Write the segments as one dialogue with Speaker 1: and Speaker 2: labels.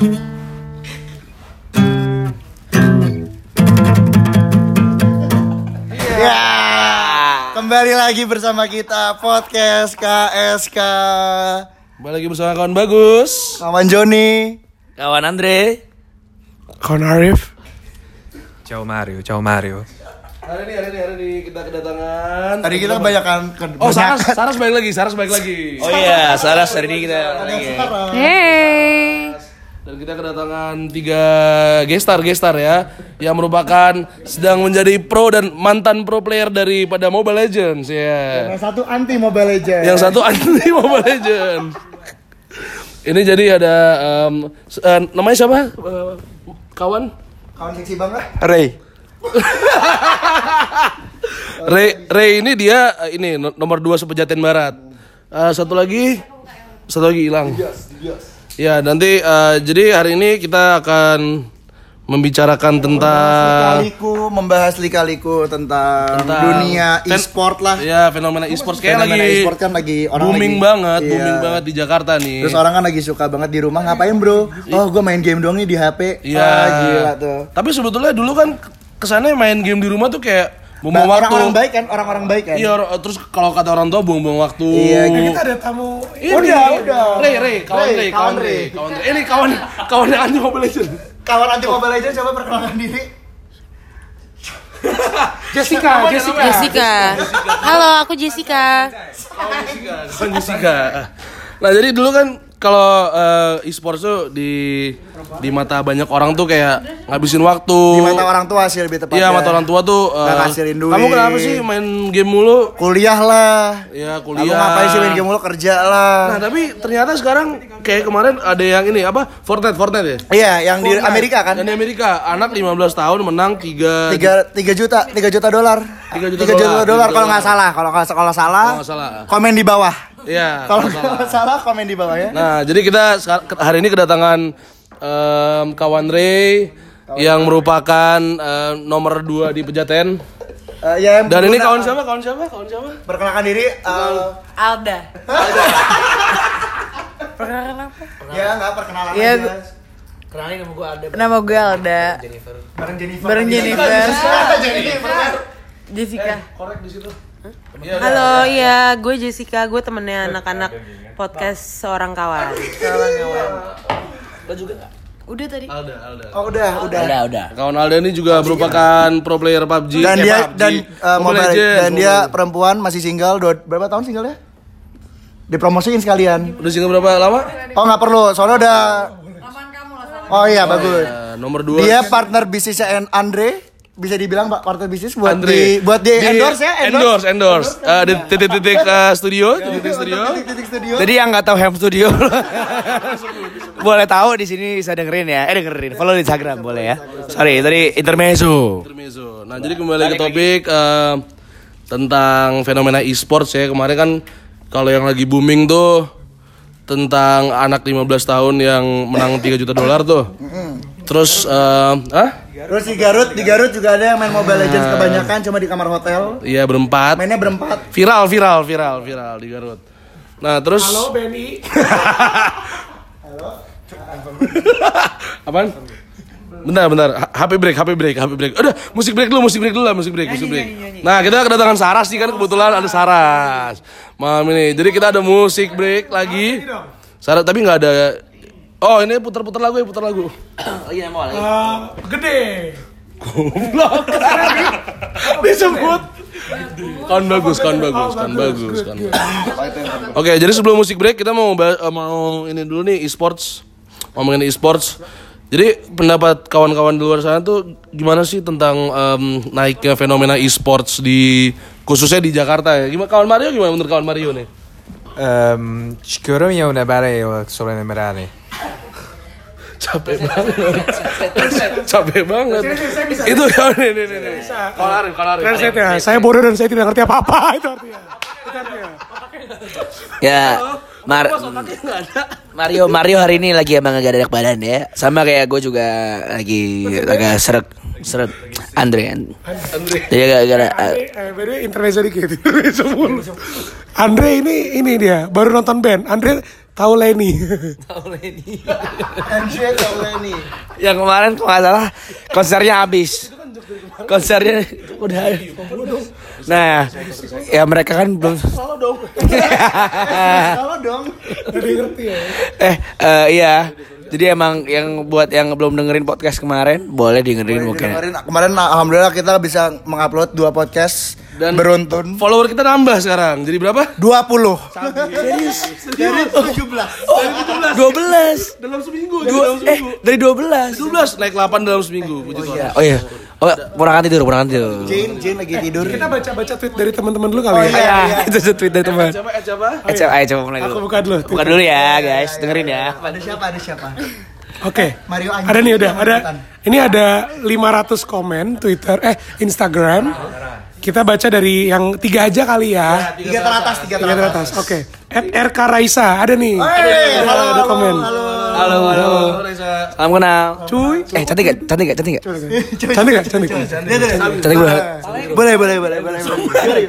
Speaker 1: Ya, kembali lagi bersama kita podcast KSK.
Speaker 2: Kembali lagi bersama kawan bagus.
Speaker 1: Kawan Joni.
Speaker 3: Kawan Andre.
Speaker 4: Kawan Arif
Speaker 5: Ciao Mario, ciao Mario.
Speaker 2: Hari ini hari ini hari ini kita kedatangan.
Speaker 1: Tadi kita kebanyakan ke
Speaker 2: Oh Saras, Saras balik lagi, Saras balik lagi.
Speaker 3: Oh iya, Saras hari ini kita lagi.
Speaker 6: Hey.
Speaker 2: Dan kita kedatangan tiga gestar gestar ya, yang merupakan sedang menjadi pro dan mantan pro player daripada Mobile Legends ya.
Speaker 1: Yang satu anti Mobile Legends.
Speaker 2: Yang satu anti Mobile Legends. Ini jadi ada s- eh, namanya siapa? Eh, kawan?
Speaker 1: kawan seksi banget.
Speaker 5: Ray.
Speaker 2: Ray, Ray ini dia eh, ini no- nomor 2 sepejaten barat. Eh, satu lagi satu lagi hilang. Ya, nanti eh, jadi hari ini kita akan membicarakan tentang
Speaker 1: Lika-liku membahas lika-liku tentang,
Speaker 2: Tentang
Speaker 1: dunia e-sport lah.
Speaker 2: ya fenomena e-sports kayak
Speaker 1: Fenomena
Speaker 2: lagi
Speaker 1: e-sport kan lagi orang
Speaker 2: booming
Speaker 1: lagi-
Speaker 2: banget,
Speaker 1: iya.
Speaker 2: booming banget di Jakarta nih.
Speaker 1: Terus orang kan lagi suka banget di rumah ngapain bro? Oh gue main game doang nih di HP.
Speaker 2: Iya.
Speaker 1: Ah, gila tuh.
Speaker 2: Tapi sebetulnya dulu kan kesannya main game di rumah tuh kayak Buang waktu.
Speaker 1: Orang-orang baik kan, orang-orang baik kan.
Speaker 2: Iya, terus kalau kata orang tua buang-buang waktu.
Speaker 1: Iya,
Speaker 4: Kita ada tamu
Speaker 2: Ini,
Speaker 1: Udah, udah.
Speaker 2: Ray, Ray, kawan
Speaker 1: Ray, kawan. Ray,
Speaker 2: kawan Ray. Ini kawan kawan yang anti Mobile Legends.
Speaker 1: Kawan anti Mobile Legends coba perkenalkan diri.
Speaker 4: Jessica, Jessica.
Speaker 6: Jessica. Halo, aku Jessica.
Speaker 2: Kawan Jessica. Nah, jadi dulu kan kalau eh, e-sports tuh di di mata banyak orang tuh kayak ngabisin waktu.
Speaker 1: Di mata orang tua sih lebih tepatnya.
Speaker 2: Iya, mata orang tua tuh eh,
Speaker 1: Nggak ngasilin duit.
Speaker 2: Kamu kenapa sih main game mulu?
Speaker 1: Kuliah lah.
Speaker 2: Ya,
Speaker 1: Aku
Speaker 2: kuliah.
Speaker 1: ngapain sih main game mulu kerja lah.
Speaker 2: Nah, tapi ternyata sekarang kayak kemarin ada yang ini apa? Fortnite, Fortnite ya?
Speaker 1: Iya, yang di Amerika kan.
Speaker 2: Yang di Amerika, anak 15 tahun menang 3
Speaker 1: Tiga, tiga juta, tiga juta dolar.
Speaker 2: Tiga juta
Speaker 1: Tiga juta
Speaker 2: dolar,
Speaker 1: kalau nggak salah. Kalau kalau salah,
Speaker 2: Kalau salah.
Speaker 1: komen di bawah.
Speaker 2: Iya.
Speaker 1: Kalau
Speaker 2: kalau salah.
Speaker 1: salah, komen di bawah ya.
Speaker 2: Nah, jadi kita hari ini kedatangan em, kawan Ray yang merupakan em, nomor 2 di Pejaten.
Speaker 1: Eh, ya,
Speaker 2: Dan ini kawan siapa? Kawan siapa? Kawan siapa?
Speaker 1: Perkenalkan diri. eh,
Speaker 6: Alda. Perkenalkan apa?
Speaker 1: ya nggak perkenalan
Speaker 6: Iya,
Speaker 1: aja.
Speaker 6: gua- Nama gue Alda.
Speaker 1: Bareng Jennifer.
Speaker 6: Bareng Jennifer.
Speaker 1: Jennifer.
Speaker 6: Jessica.
Speaker 2: Korek di situ.
Speaker 6: Halo, iya, gue Jessica. Gue temennya anak-anak podcast seorang kawan. Seorang kawan. Udah tadi.
Speaker 2: Alda, Alda.
Speaker 1: Oh udah, udah.
Speaker 3: Udah, udah.
Speaker 2: Kawan Alda ini juga merupakan pro player PUBG.
Speaker 1: Dan dia
Speaker 2: PUBG,
Speaker 1: dan eh, mobile,
Speaker 2: Legends,
Speaker 1: dan dia perempuan masih single. Dua, berapa tahun single ya? Dipromosiin sekalian.
Speaker 2: udah single berapa lama?
Speaker 1: Oh nggak perlu, soalnya udah. Oh iya bagus.
Speaker 2: Eh, nomor 2.
Speaker 1: Dia partner bisnisnya Andre. Bisa dibilang pak partner bisnis buat
Speaker 2: Andre.
Speaker 1: di buat di, endorse ya
Speaker 2: Endorse, endorse. Eh, di titik-titik eh, studio, titik-titik studio.
Speaker 1: Titik studio.
Speaker 5: Jadi yang nggak tahu Ham Studio boleh tahu di sini bisa dengerin ya. Eh dengerin, follow di Instagram boleh ya. Sorry, tadi intermezzo.
Speaker 2: Intermezzo. Nah, jadi kembali ke topik eh, tentang fenomena e-sports ya. Kemarin kan kalau yang lagi booming tuh tentang anak 15 tahun yang menang 3 juta dolar tuh. Terus eh ah?
Speaker 1: Terus di Garut, di Garut juga ada yang main Mobile Legends kebanyakan cuma di kamar hotel.
Speaker 2: Iya berempat.
Speaker 1: Mainnya berempat.
Speaker 2: Viral, viral, viral, viral di Garut. Nah, terus
Speaker 4: Halo Benny.
Speaker 2: Apaan? Bentar, bentar. HP break, HP break, HP break. Udah, musik break dulu, musik break dulu lah, musik break, musik break. Nah, kita kedatangan Saras nih kan kebetulan ada Saras. Malam ini. Jadi kita ada musik break lagi. Saras tapi nggak ada Oh, ini putar-putar lagu ya, putar lagu.
Speaker 3: Lagi mau lagi.
Speaker 4: Eh, gede.
Speaker 2: Goblok. Disebut. Kan bagus, kan bagus, kan bagus, kan bagus. Oke, jadi sebelum musik break kita mau bahas- eh, mau ini dulu nih e-sports. Ngomongin e-sports. Jadi pendapat kawan-kawan di luar sana tuh gimana sih tentang em, naiknya fenomena e-sports di khususnya di Jakarta ya? Gimana kawan Mario gimana menurut kawan Mario nih?
Speaker 5: Um, sicuramente è una barriera solo enumerare.
Speaker 2: Capek banget. Capek banget. Itu kan nih nih nih. nih. Kawan Arif, kawan Arif.
Speaker 4: Translate ya. Saya bodoh dan saya tidak ngerti apa-apa itu artinya. Itu artinya.
Speaker 3: Ya, Mar Mario Mario hari ini lagi emang agak ada badan ya. Sama kayak gue juga lagi agak seret seret Andre.
Speaker 2: Andre.
Speaker 3: Jadi agak agak
Speaker 4: Andre, eh, intermezzo dikit. Andre ini ini dia baru nonton band. Andre tahu Lenny.
Speaker 1: MJ Tauleni.
Speaker 3: Yang kemarin kalau nggak salah konsernya habis. Konsernya udah. Nah, ya mereka kan belum.
Speaker 1: Kalau dong.
Speaker 3: eh eh, iya. Jadi emang yang buat yang belum dengerin podcast kemarin boleh dengerin mungkin.
Speaker 1: Kemarin, kemarin alhamdulillah kita bisa mengupload dua podcast
Speaker 2: Dan-
Speaker 1: beruntun.
Speaker 2: Follower kita nambah sekarang. Jadi berapa?
Speaker 1: 20. Serius? Dari 17.
Speaker 3: 12.
Speaker 2: Dalam seminggu.
Speaker 3: Dua, eh dari 12.
Speaker 2: 12 naik 8 dalam seminggu. Puji Tuhan.
Speaker 3: Oh iya. Oh, kurang tidur, kurang tidur.
Speaker 1: Jane, Jane lagi tidur.
Speaker 4: Kita baca-baca tweet dari teman-teman dulu kali
Speaker 1: Oh,
Speaker 4: ya.
Speaker 1: iya.
Speaker 3: Ya, itu tweet dari teman.
Speaker 2: Siapa? Eh, siapa?
Speaker 3: Eh, coba, ayo coba mulai
Speaker 4: Aku
Speaker 3: dulu.
Speaker 4: buka dulu.
Speaker 3: Buka dulu ya, guys. Dengerin ya.
Speaker 1: Ada siapa? Ada siapa?
Speaker 4: Oke.
Speaker 1: Mario Anjing.
Speaker 4: Ada nih udah, ada. Ini ada 500 komen Twitter, eh Instagram. Kita baca dari yang tiga aja kali ya.
Speaker 1: Tiga teratas, tiga
Speaker 4: Tiga
Speaker 1: teratas.
Speaker 4: teratas. Oke. At RK Raisa ada nih.
Speaker 1: Hey, halo,
Speaker 4: ada
Speaker 1: halo,
Speaker 4: komen.
Speaker 1: halo.
Speaker 3: Halo, halo.
Speaker 2: Reza.
Speaker 3: Salam kenal.
Speaker 4: Cuy.
Speaker 3: Eh, cantik gak? Cantik gak? Cantik gak?
Speaker 4: Cantik gak? Cantik.
Speaker 3: Cantik banget.
Speaker 1: Boleh, boleh, boleh, boleh. boleh.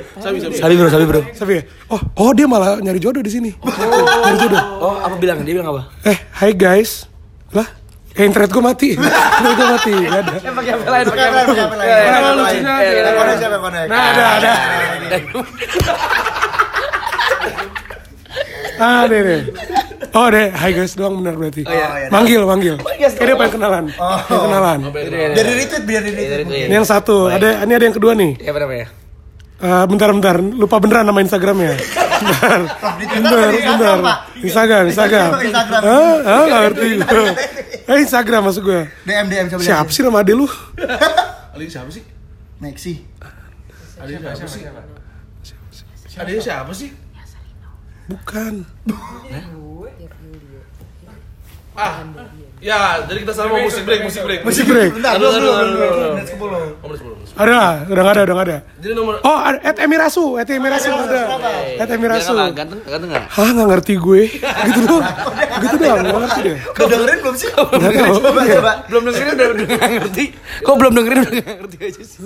Speaker 3: Sabi bro, sabi bro.
Speaker 4: Sabi ya? Oh, oh dia malah nyari jodoh di sini. nyari jodoh.
Speaker 3: Oh, apa bilang? Dia bilang apa?
Speaker 4: Eh, hai guys. Lah, eh, internet gue mati. internet gue mati. Gak ada.
Speaker 3: Pakai apa lain?
Speaker 1: Pakai apa, pakai apa lagi?
Speaker 3: Iya,
Speaker 1: Pakai apa
Speaker 3: iya,
Speaker 1: lagi?
Speaker 3: iya,
Speaker 1: Yang
Speaker 3: iya.
Speaker 1: siapa yang connect?
Speaker 4: Nah, ada, ada. Ah, deh, deh. Oh, deh. Hai guys doang benar berarti.
Speaker 1: iya.
Speaker 4: Manggil, manggil. Kayak dia pengen kenalan. Pengen kenalan.
Speaker 1: Dari retweet, biar di retweet.
Speaker 4: Ini yang satu. Ada, ini ada yang kedua nih.
Speaker 3: Iya, apa namanya?
Speaker 4: Eh, bentar, bentar. Lupa beneran nama Instagramnya. Bentar. Bentar. Instagram, Instagram.
Speaker 1: Instagram.
Speaker 4: Ah, ah, nggak ngerti. Eh, Instagram maksud gue.
Speaker 1: DM, DM, coba
Speaker 4: Siapa sih nama ade lu?
Speaker 2: Ali siapa sih? Ali siapa sih? Siapa sih?
Speaker 4: Bukan.
Speaker 2: Ah, ya, jadi kita sama mau musik break, musik break.
Speaker 4: Musik break.
Speaker 1: Bentar,
Speaker 2: Aduh,
Speaker 1: belum,
Speaker 2: aduh,
Speaker 1: belum,
Speaker 2: aduh,
Speaker 1: belum,
Speaker 2: aduh.
Speaker 1: menit 10.
Speaker 2: Nomor 10.
Speaker 4: Ada, udah gak ada, udah gak ada.
Speaker 2: Jadi nomor
Speaker 4: Oh, ada at Emirasu, at Emirasu ada. At Emirasu.
Speaker 3: Ganteng, ganteng nggak?
Speaker 4: Hah, gak ngerti gue. Gitu doang. Gitu doang, gak ngerti deh.
Speaker 1: Kau dengerin belum sih?
Speaker 4: Gak tau.
Speaker 1: Coba, coba.
Speaker 3: Belum dengerin udah udah nggak ngerti. Kok belum dengerin udah nggak ngerti aja sih?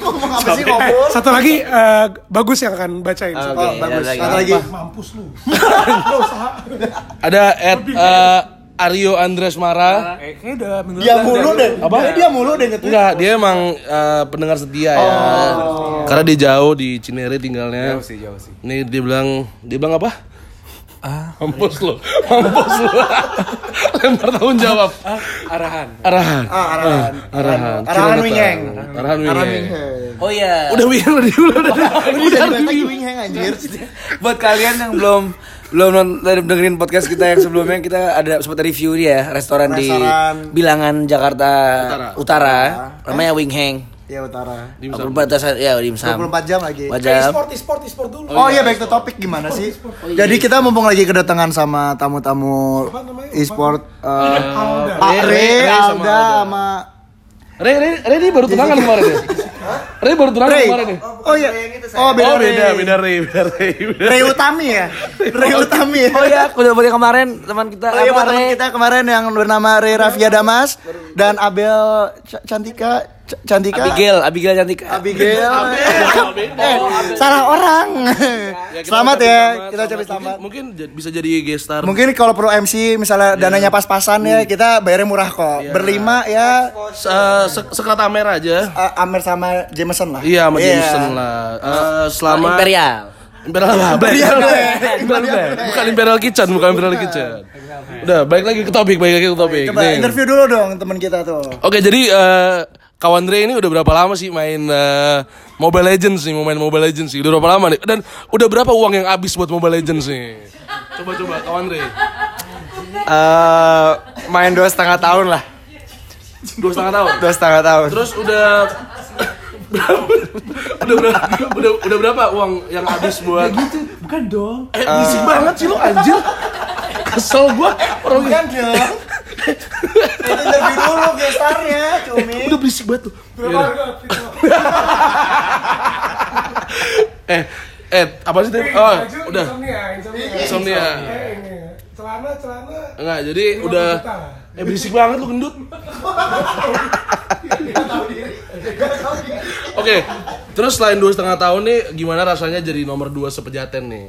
Speaker 1: Ngomong apa sih?
Speaker 4: Satu lagi eh, bagus yang akan bacain.
Speaker 3: Oke,
Speaker 1: Oh, bagus.
Speaker 3: ada lagi.
Speaker 1: Satu lagi.
Speaker 4: Mampus lu.
Speaker 2: ada at Aryo Andres Mara.
Speaker 3: Kayaknya udah minggu
Speaker 1: Dia mulu deh.
Speaker 2: Apa?
Speaker 1: Eh, Dia mulu deh nge-tweet.
Speaker 2: Enggak, dia emang eh, pendengar setia ya. Karena dia jauh di Cinere tinggalnya. Jauh sih, jauh sih. Nih dia bilang, dia bilang apa? Ah, mampus lo, mampus lo. Lempar tanggung jawab.
Speaker 3: arahan.
Speaker 2: Arahan.
Speaker 1: Ah, arahan.
Speaker 2: Arahan.
Speaker 1: Arahan
Speaker 2: Cina
Speaker 1: Wingeng.
Speaker 2: Arahan
Speaker 1: Arahan
Speaker 2: Wingeng.
Speaker 3: Oh iya.
Speaker 2: Udah Wingeng udah udah udah.
Speaker 1: Lagi Wingeng anjir.
Speaker 3: Buat kalian yang belum belum dengerin podcast kita yang sebelumnya kita ada sempat review dia restoran, di
Speaker 1: Restoran.
Speaker 3: Bilangan Jakarta Utara, namanya Wing Hang.
Speaker 1: Ya utara.
Speaker 3: Perbatasan ya di Sam.
Speaker 1: 24 jam lagi.
Speaker 3: Wajah.
Speaker 4: Sport, sport, sport dulu.
Speaker 1: Oh iya back to topic gimana sih? Jadi kita mumpung lagi kedatangan sama tamu-tamu e-sport eh, Pak Re,
Speaker 2: Re,
Speaker 1: Alda sama
Speaker 2: Re, Re, Re ini baru tunangan kemarin ya? Re baru tunangan
Speaker 1: Re.
Speaker 2: kemarin ya?
Speaker 1: Oh iya. Oh beda
Speaker 2: Oh beda,
Speaker 1: Re.
Speaker 2: beda Re, beda Re. beda
Speaker 1: Re Utami ya? Re Utami ya?
Speaker 3: Oh ya, udah yang kemarin teman kita
Speaker 1: Oh iya
Speaker 3: apa
Speaker 1: teman kita kemarin yang bernama Re Rafia Damas dan Abel Ca- Cantika Cantika
Speaker 3: Abigail, Abigail Cantika.
Speaker 1: Abigail. Eh, salah orang. Selamat ya, kita ucapin
Speaker 2: Mungkin,
Speaker 1: selamat.
Speaker 2: mungkin bisa jadi gestar.
Speaker 1: Mungkin kalau perlu MC misalnya dananya pas-pasan ya, kita bayarnya murah kok. Berlima ya
Speaker 2: Se- eh, se- sekrat Amer aja.
Speaker 1: uh, Amer sama Jameson lah.
Speaker 2: Iya, sama
Speaker 1: Iya.
Speaker 2: Jameson lah. Eh, selama
Speaker 3: Imperial.
Speaker 2: Imperial apa?
Speaker 1: Imperial Blend.
Speaker 2: Imperial Blend. Bukan Imperial Kitchen, bukan Imperial Kitchen. Udah, balik lagi ke topik, balik lagi ke topik.
Speaker 1: Coba
Speaker 2: Nih.
Speaker 1: interview dulu dong teman kita tuh.
Speaker 2: Oke, jadi eh, kawan Dre ini udah berapa lama sih main eh, Mobile Legends nih, mau main Mobile Legends sih? Udah berapa lama nih? Dan udah berapa uang yang habis buat Mobile Legends nih? Coba coba kawan Dre.
Speaker 7: Eh, main dua setengah tahun lah
Speaker 2: Dua setengah tahun.
Speaker 7: dua setengah tahun
Speaker 2: Terus udah udah berapa udah, udah berapa uang yang habis buat? Gitu bukan dong. Eh bisik banget sih lu anjir. Kesel gua. Orang
Speaker 1: Bukan dong. Itu interview dulu gestarnya, Cumi.
Speaker 2: udah berisik banget tuh. Eh eh apa sih tadi oh udah.
Speaker 4: Insomnia, insomnia.
Speaker 2: insomnia.
Speaker 4: Ini. Celana, celana.
Speaker 2: enggak jadi udah eh berisik banget lu gendut Oke, terus selain dua setengah tahun nih, gimana rasanya jadi nomor dua sepejaten nih?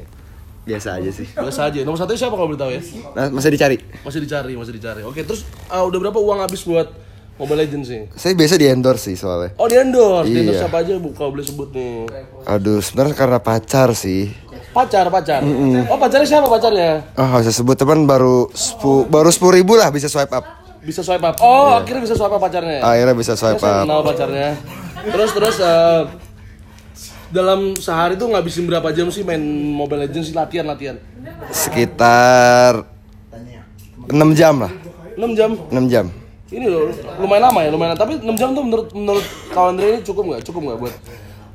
Speaker 7: Biasa aja sih.
Speaker 2: Biasa aja. Nomor satu siapa kalau boleh tahu ya?
Speaker 7: Nah, masih dicari.
Speaker 2: Masih dicari, masih dicari. Oke, terus ah, udah berapa uang habis buat Mobile Legends sih?
Speaker 7: Saya biasa di endorse sih soalnya.
Speaker 2: Oh, di endorse. Di
Speaker 7: Iya.
Speaker 2: endorse siapa aja Bu kalau boleh sebut nih?
Speaker 7: Aduh, sebenarnya karena pacar sih.
Speaker 2: Pacar, pacar. Oh, pacarnya siapa pacarnya?
Speaker 7: Ah, nggak usah sebut teman baru sepu, baru sepuluh ribu lah bisa swipe up.
Speaker 2: Bisa swipe up. Oh, akhirnya bisa swipe up pacarnya.
Speaker 7: Akhirnya bisa swipe up.
Speaker 2: kenal pacarnya. Terus terus eh, dalam sehari tuh ngabisin berapa jam sih main Mobile Legends sih latihan latihan?
Speaker 7: Sekitar 6 jam lah.
Speaker 2: 6 jam.
Speaker 7: 6 jam.
Speaker 2: Ini loh lumayan lama ya, lumayan. Tapi 6 jam tuh menurut menurut kawan Andre ini cukup nggak? Cukup nggak buat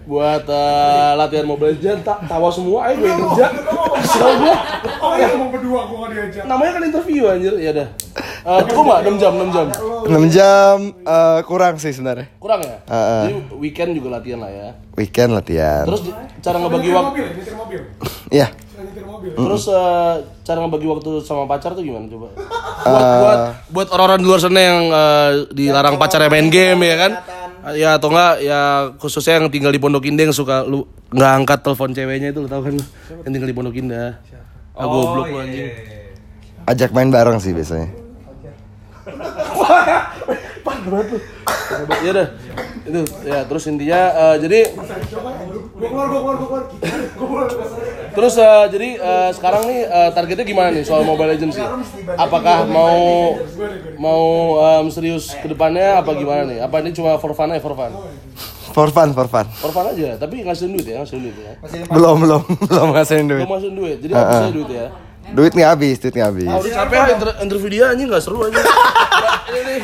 Speaker 2: buat eh, latihan Mobile Legends tak tawa semua ayo gue yang kerja. Gue.
Speaker 4: Oh iya, cuma berdua gue gak diajak.
Speaker 2: Namanya kan interview anjir, ya dah. Eh, cukup nggak 6 jam, 6 jam?
Speaker 7: 6 jam eh, kurang sih sebenarnya.
Speaker 2: Kurang ya?
Speaker 7: Heeh.
Speaker 2: Jadi weekend juga latihan lah ya.
Speaker 7: Weekend latihan.
Speaker 2: Terus cara ngebagi waktu
Speaker 4: Mobil, nyetir mobil.
Speaker 7: Iya.
Speaker 4: Nyetir mobil.
Speaker 2: Terus eh, cara ngebagi waktu sama pacar tuh gimana coba? Buat buat buat orang-orang di luar sana yang eh, dilarang pacarnya main game ya kan? Ya atau enggak ya khususnya yang tinggal di Pondok Indah yang suka lu nggak angkat telepon ceweknya itu lu tahu kan? Yang tinggal di Pondok Indah. Ah goblok lu anjing.
Speaker 7: Ajak main bareng sih biasanya.
Speaker 2: Iya dah. Itu ya terus intinya eh, jadi. Terus eh, jadi eh, sekarang nih eh, targetnya gimana nih soal Mobile Legends sih? Apakah mau mau em, serius ke depannya apa gimana nih? Apa ini cuma for fun aja for fun?
Speaker 7: For fun, for fun.
Speaker 2: For fun aja, tapi ngasihin duit ya, ngasihin duit ya.
Speaker 7: Belum, belum, belum ngasihin duit.
Speaker 2: Belum ngasihin duit, jadi habis aja duit ya.
Speaker 7: Duit nggak habis, duit nggak habis.
Speaker 2: Udah capek ah, inter- interview dia anjing gak seru anjing.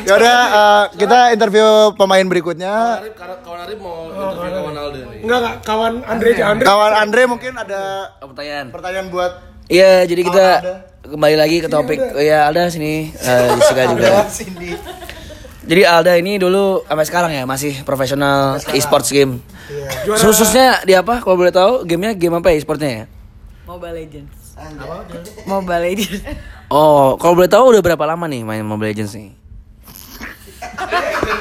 Speaker 1: Ya udah eh, kita interview pemain berikutnya.
Speaker 2: Arif, kawan Arif mau interview kawan Alden nih.
Speaker 4: Enggak, enggak. Kawan Andre aja. Andre.
Speaker 1: Kawan Andre mungkin ada
Speaker 3: Pertanyaan.
Speaker 1: pertanyaan buat
Speaker 3: Iya, jadi kita kembali lagi ke topik. Oh, ya Alda sini, Eh, Jessica juga.
Speaker 1: Cindy.
Speaker 3: Jadi Alda ini dulu sampai sekarang ya masih profesional e-sports game. Khususnya di apa? Kalau boleh tahu, gamenya game apa ya e-sportnya ya?
Speaker 6: Mobile Legends. Mobile Legends.
Speaker 3: Oh, kalau boleh tahu udah berapa lama nih main Mobile Legends nih?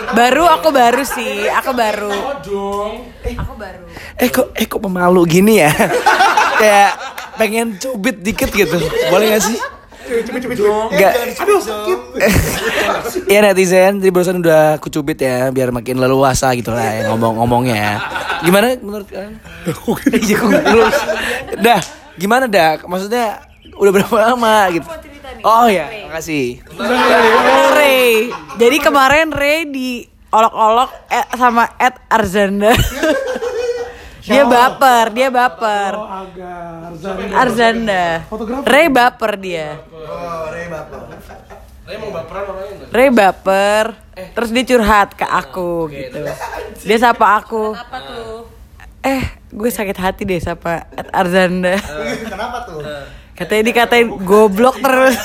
Speaker 6: baru aku baru sih, aku baru. Aku baru.
Speaker 3: Eh kok eh kok pemalu gini ya? Kayak pengen cubit dikit gitu. Boleh gak sih? Enggak.
Speaker 4: Aduh, sakit.
Speaker 3: Iya netizen, jadi barusan udah aku cubit ya biar makin leluasa gitu lah ya ngomong-ngomongnya. ya. Gimana menurut kalian? Iya, kok lulus. Dah, gimana dah? Maksudnya udah berapa lama gitu? Oh ya, makasih.
Speaker 6: Ray. Jadi kemarin Ray di olok-olok eh, sama Ed Arzanda. dia baper, dia baper.
Speaker 4: Oh.
Speaker 6: Arzanda. Ray baper dia. Ray baper. Terus dia curhat ke aku gitu. Dia sapa aku. Apa tuh? Eh, gue sakit hati deh sapa Ed Arzanda.
Speaker 1: Kenapa tuh?
Speaker 6: Katanya dikatain goblok terus.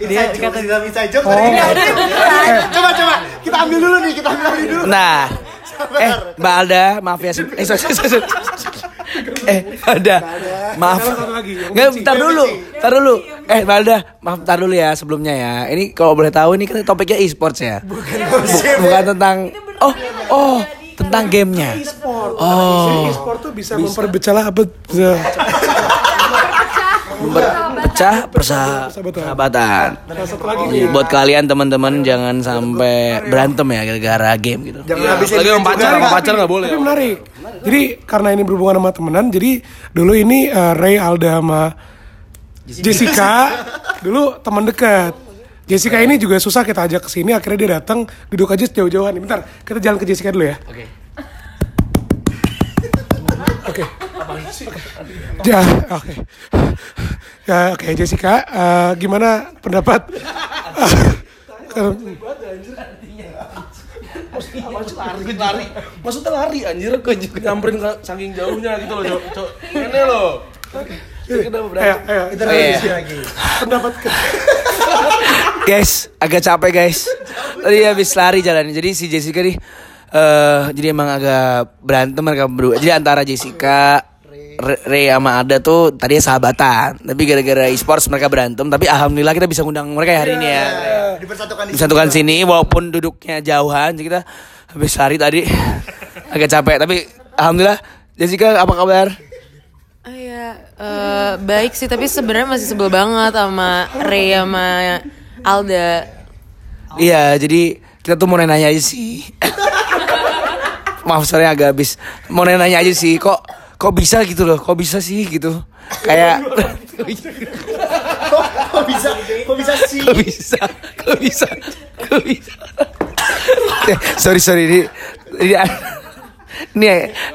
Speaker 6: dia dikatain
Speaker 1: Tidak bisa jawab ini. Coba coba kita ambil dulu nih, kita ambil dulu.
Speaker 3: Nah, eh Mbak Alda, maaf ya. Eh, sorry, sorry, sorry. Eh, Alda, maaf. Nggak, bentar dulu, bentar dulu. Eh, Mbak Alda, maaf, bentar dulu ya sebelumnya ya. Ini kalau boleh tahu ini kan topiknya e-sports ya. Bukan, bukan tentang. Oh, oh, tentang gamenya. Oh,
Speaker 4: E-sport tuh bisa memperbecalah betul.
Speaker 3: pecah persahabatan.
Speaker 4: Nah,
Speaker 3: buat kalian teman-teman jangan sampai berantem ya gara-gara game gitu.
Speaker 1: Jangan habisin
Speaker 2: lagi sama pacar, sama pacar nggak boleh.
Speaker 4: Tapi menarik. Jadi karena ini berhubungan sama temenan, jadi dulu ini eh, Ray Alda sama Jessica dulu teman dekat. Jessica ini juga susah kita ajak ke sini, akhirnya dia datang, duduk aja jauh-jauhan. Bentar, kita jalan ke Jessica dulu ya. Oke. Oke. Ya, oke. Ya, oke Jessica, eh, gimana pendapat?
Speaker 2: lari lari maksudnya lari anjir juga nyamperin ke saking jauhnya gitu loh cok cok ini loh
Speaker 4: Ayo, ayo, kita lagi. Pendapat ke
Speaker 3: guys agak capek guys. Tadi habis lari jalan. Jadi si Jessica nih eh jadi emang agak berantem mereka berdua. Jadi antara Jessica Re- Ray sama Ada tuh tadinya sahabatan. Tapi gara-gara e-sports mereka berantem. Tapi alhamdulillah kita bisa ngundang mereka ya hari ini ya.
Speaker 1: Dipersatukan di
Speaker 3: disatukan sini walaupun duduknya jauhan. Jadi kita habis lari tadi agak capek. Tapi alhamdulillah Jessica apa kabar?
Speaker 8: Eh, baik sih. Tapi sebenarnya masih sebel banget sama Ray sama Alda.
Speaker 3: Iya, jadi kita tuh mau nanya aja sih. Maaf sorry agak habis. Mau nanya aja sih, kok kok bisa gitu loh? Kok bisa sih gitu? Kayak
Speaker 1: Kok bisa? Kok bisa sih?
Speaker 3: kok bisa? Kok bisa? Kok bisa? Oke, sorry sorry ini ini ini,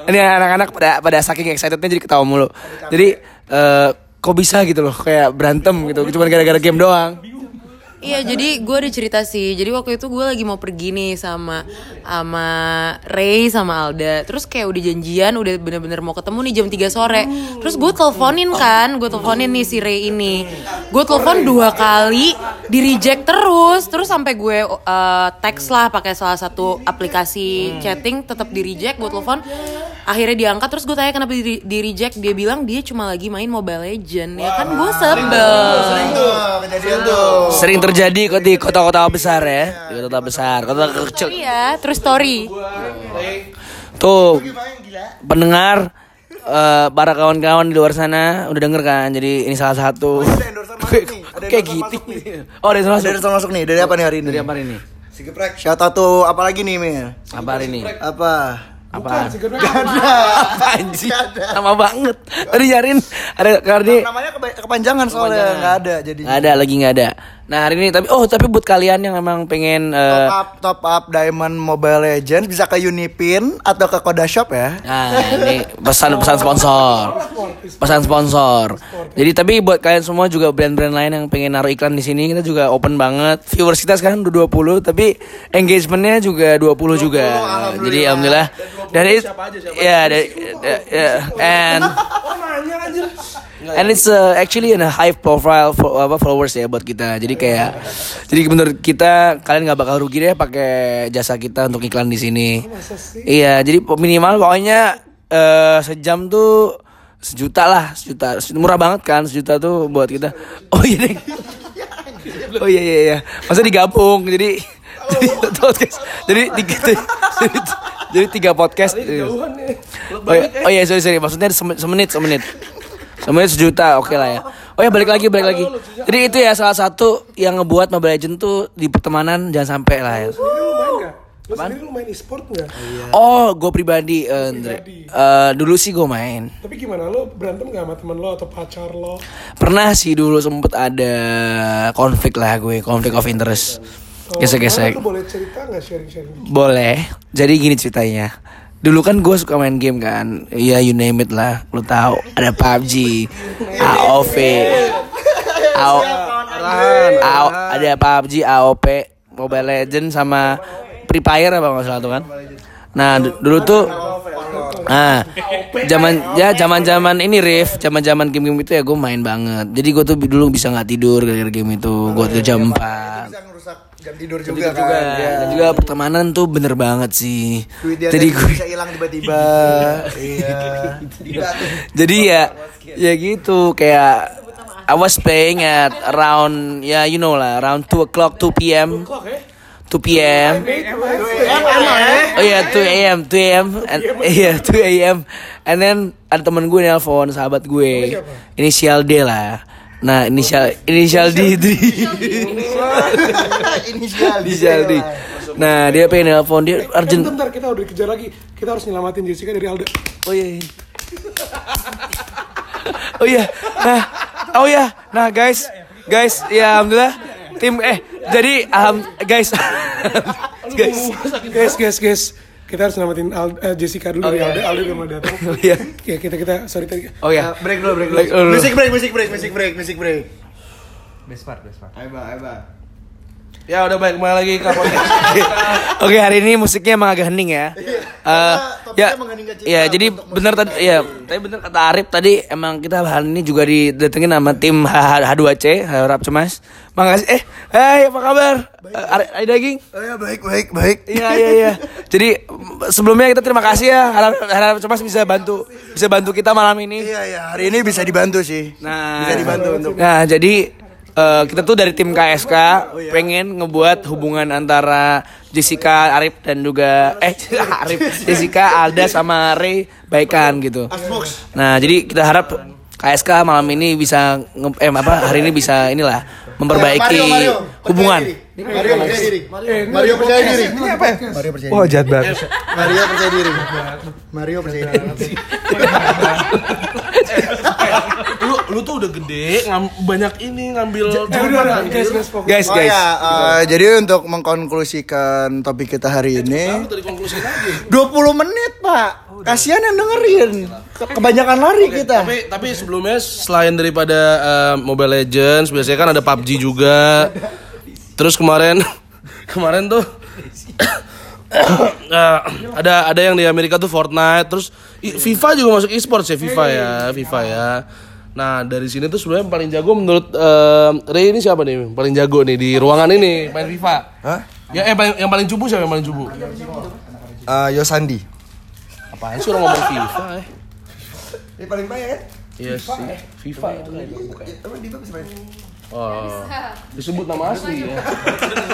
Speaker 3: ini anak-anak pada pada saking excitednya jadi ketawa mulu. Jadi eh, kok bisa gitu loh? Kayak berantem gitu, cuma gara-gara game doang.
Speaker 8: Iya jadi gue ada cerita sih. Jadi waktu itu gue lagi mau pergi nih sama sama Ray sama Alda. Terus kayak udah janjian udah bener-bener mau ketemu nih jam 3 sore. Terus gue teleponin kan Gue teleponin nih si Ray ini. Gue telepon dua kali di reject terus. Terus sampai gue uh, teks lah pakai salah satu aplikasi chatting tetap di reject Gue telepon akhirnya diangkat terus gue tanya kenapa di, di reject Dia bilang dia cuma lagi main Mobile Legend Ya kan gue sebel
Speaker 1: Tuh, kejadian tuh.
Speaker 3: Sering terjadi kok di kota-kota besar ya, di kota besar, kota kecil.
Speaker 8: Iya, terus story.
Speaker 3: Tuh, pendengar eh, para kawan-kawan di luar sana udah denger kan? Jadi ini salah satu. Kayak gitu. Oh, ada
Speaker 1: Ada
Speaker 3: masuk.
Speaker 1: yang masuk nih. Dari apa nih hari ini?
Speaker 3: Dari apa hari ini?
Speaker 1: Si Geprek. Shout out tuh apa lagi nih, Mir?
Speaker 3: Apa hari ini?
Speaker 1: Apa?
Speaker 3: Apa? Apa anjing? Lama banget. Tadi nyariin ada karena
Speaker 1: Namanya kepanjangan soalnya nggak ada jadi.
Speaker 3: nggak ada lagi nggak ada. Nah hari ini tapi oh tapi buat kalian yang emang pengen eh,
Speaker 1: Top up, top up Diamond Mobile Legends bisa ke Unipin atau ke Koda Shop ya.
Speaker 3: Nah, ini pesan-pesan sponsor. Pesan sponsor. Jadi tapi buat kalian semua juga brand-brand lain yang pengen naruh iklan di sini kita juga open banget. Viewers kita sekarang udah 20 tapi engagementnya juga 20 juga. Jadi alhamdulillah. Dari ya dari ya, ya, and And it's uh, actually in a high profile fo- apa followers ya buat kita. Jadi kayak jadi menurut kita kalian nggak bakal rugi deh pakai jasa kita untuk iklan di sini. Iya, jadi minimal pokoknya eh, sejam tuh sejuta lah, sejuta. Murah banget kan sejuta tuh buat kita. Oh iya deh. Oh iya iya iya. Masa digabung jadi jadi podcast. Jadi tiga jadi, jadi tiga podcast. Oh iya, oh iya sorry sorry maksudnya sem- semenit semenit. Semenit sejuta oke lah ya. Oh ya balik lagi balik lagi. Jadi itu ya salah satu yang ngebuat Mobile Legend tuh di pertemanan jangan sampai lah ya.
Speaker 4: Lu main gak? Lu sendiri lu main e-sport gak?
Speaker 3: Oh gue pribadi eh, Andre. Eh, dulu sih gue main.
Speaker 4: Tapi gimana lu berantem gak sama temen lo atau pacar lo?
Speaker 3: Pernah sih dulu sempet ada konflik lah gue konflik of interest. Gesek-gesek.
Speaker 4: Lu boleh cerita gak sharing-sharing?
Speaker 3: Boleh. Jadi gini ceritanya. Dulu kan gue suka main game kan. Ya you name it lah. Lu tahu ada PUBG, AOV, AO, AO, ada PUBG, AOP, Mobile Legend sama Free Fire apa nggak salah tuh kan. Nah du- dulu tuh Nah, zaman ya zaman zaman ini Rif, zaman zaman game-game itu ya gue main banget. Jadi gue tuh dulu bisa nggak tidur gara-gara game itu. Gue tuh jam 4
Speaker 1: Jam tidur juga kan.
Speaker 3: juga
Speaker 1: Ya.
Speaker 3: dan juga pertemanan tuh bener banget sih
Speaker 1: Duit
Speaker 3: jadi
Speaker 1: tadi
Speaker 3: gue
Speaker 1: bisa hilang tiba-tiba. iya.
Speaker 3: jadi ya ya gitu kayak I was playing at around ya you know lah around 2 o'clock 2 p.m. 2 p.m. Oh iya 2 a.m. 2 a.m. and iya 2 a.m. and then ada temen gue nelpon sahabat gue inisial D lah nah inisial inisial D D
Speaker 1: Inisial.
Speaker 3: inisial D nah dia pengen nelpon dia
Speaker 4: Eh,
Speaker 3: urgent
Speaker 4: bentar, kita udah dikejar lagi. Kita harus nyelamatin Jessica dari Alda.
Speaker 3: Oh iya. iya. oh iya. Nah, oh iya. Nah, guys. Guys, ya alhamdulillah tim eh jadi alham guys. guys.
Speaker 4: Guys, guys, guys. Kita harus nyelamatin Al- eh, Jessica dulu dari Alda. Alda udah mau datang.
Speaker 3: Oh iya.
Speaker 4: Ya, kita kita sorry tadi.
Speaker 3: Oh iya.
Speaker 1: Break dulu, break dulu.
Speaker 3: Break dulu.
Speaker 1: Musik break, musik break, musik break, musik break.
Speaker 7: Best best
Speaker 1: Ayo, Bang, ayo, Bang.
Speaker 2: Ya udah baik kembali lagi ke podcast.
Speaker 3: Oke, hari ini musiknya emang agak hening ya. Eh,
Speaker 1: topiknya
Speaker 3: ya, ya jadi bener tadi ya, tapi bener kata Arif tadi emang kita hari ini juga didatengin sama tim H- H2C, harap cemas. Makasih eh, hai apa kabar? Eh, Ari daging?
Speaker 1: Oh ya, baik, baik, baik.
Speaker 3: Iya iya iya. Jadi sebelumnya kita terima kasih ya harap harap cemas bisa bantu bisa bantu kita malam ini.
Speaker 1: Iya, ya, hari ini bisa dibantu sih.
Speaker 3: Nah,
Speaker 1: Bisa dibantu untuk
Speaker 3: Nah, jadi eh, kita tuh dari tim KSK pengen ngebuat hubungan antara Jessica, Arif dan juga eh Arif, Jessica, Alda sama Ray baikan gitu. Nah, jadi kita harap KSK malam ini bisa nge- eh apa hari ini bisa inilah memperbaiki
Speaker 1: Mario, Mario,
Speaker 3: hubungan.
Speaker 1: percaya diri. Mario percaya diri. Mario percaya diri. Ini apa? Mario percaya diri.
Speaker 7: jahat banget.
Speaker 1: Mario percaya diri. Mario percaya diri.
Speaker 2: lu tuh udah gede ngam- banyak ini ngambil
Speaker 4: Eh, udah, udah, guys, guys.
Speaker 3: Guys,
Speaker 1: Oh
Speaker 3: guys.
Speaker 1: ya, eh, jadi untuk mengkonklusikan topik kita hari ini
Speaker 2: konklusi lagi
Speaker 1: 20 menit, Pak. Kasihan yang dengerin. Ke- Kebanyakan lari kita.
Speaker 2: tapi tapi sebelumnya selain daripada eh, Mobile Legends biasanya kan ada PUBG juga terus kemarin kemarin tuh eh, ada ada yang di Amerika tuh Fortnite terus FIFA juga masuk e-sports ya FIFA ya FIFA ya nah dari sini tuh sebenarnya yang paling jago menurut eh, Ray ini siapa nih paling jago nih di ruangan ini main FIFA
Speaker 7: Hah?
Speaker 2: ya eh paling- yang paling cupu siapa yang paling cupu
Speaker 7: Eh, Yosandi.
Speaker 2: apaan sih orang ngomong FIFA eh
Speaker 7: Ini paling banyak kan?
Speaker 2: Iya sih, FIFA itu kan bukan. Oh, disebut nama asli ya.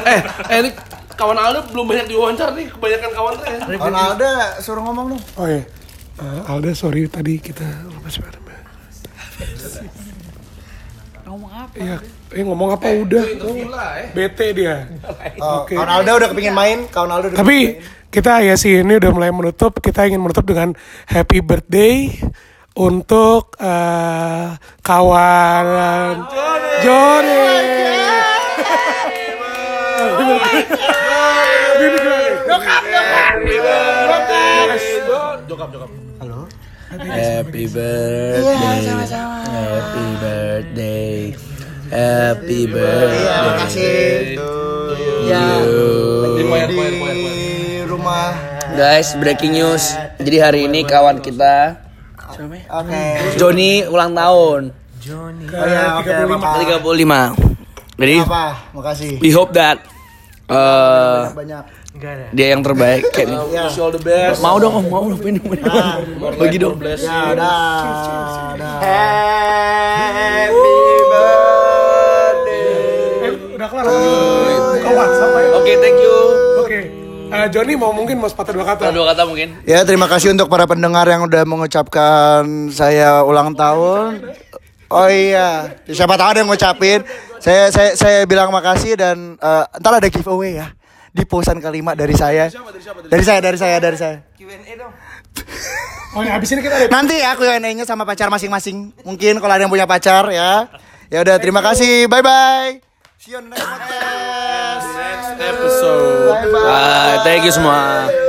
Speaker 2: eh, eh ini kawan Aldo belum banyak diwawancara nih, kebanyakan kawan saya.
Speaker 1: Kalau ada suruh ngomong dong.
Speaker 4: Oh iya. Eh, Alda sorry tadi kita lepas bareng.
Speaker 6: Ngomong apa?
Speaker 4: Iya, eh ngomong apa udah. Bete dia.
Speaker 1: Oh, Kawan Alda udah kepingin main, kawan Alda udah
Speaker 4: Tapi kita ya sih ini udah mulai menutup. Kita ingin menutup dengan happy birthday untuk eh, kawan Johnny.
Speaker 3: Happy birthday. Happy birthday. Happy birthday.
Speaker 1: Ya,
Speaker 3: You.
Speaker 1: di rumah.
Speaker 3: Guys, breaking news. Jadi hari ini kawan kita
Speaker 1: Oke.
Speaker 3: Joni ulang tahun
Speaker 1: Oh ya, oke, Bapak.
Speaker 3: 35. Jadi
Speaker 1: Apa? Makasih.
Speaker 3: we hope that uh,
Speaker 1: Banyak.
Speaker 3: Dia yang terbaik kayak nih.
Speaker 1: Ya.
Speaker 2: Wish you all the best.
Speaker 3: Mau dong, Om. mau dong, minum, minum. Bagi dong.
Speaker 1: Ya, dah. dah. Happy birthday.
Speaker 4: Eh, udah kelar. Buka WhatsApp ya.
Speaker 3: Oke, thank you.
Speaker 4: Oke. Eh, Johnny mau mungkin mau sepatah dua kata.
Speaker 3: Dua kata mungkin.
Speaker 1: Ya, terima kasih untuk para pendengar yang udah mengucapkan saya ulang tahun. Oh iya, siapa tahu ada yang ngucapin. Saya saya saya bilang makasih dan eh, ntar ada giveaway ya di posan kelima dari saya. Dari saya, dari saya, dari saya.
Speaker 4: Oh ya, abis ini kita ada
Speaker 1: Nanti ya Q&A-nya sama pacar masing-masing. Mungkin kalau ada yang punya pacar ya. Ya udah, terima kasih. Bye bye. See you next.
Speaker 2: Episode.
Speaker 1: Bye bye.
Speaker 3: Bye, thank you semua.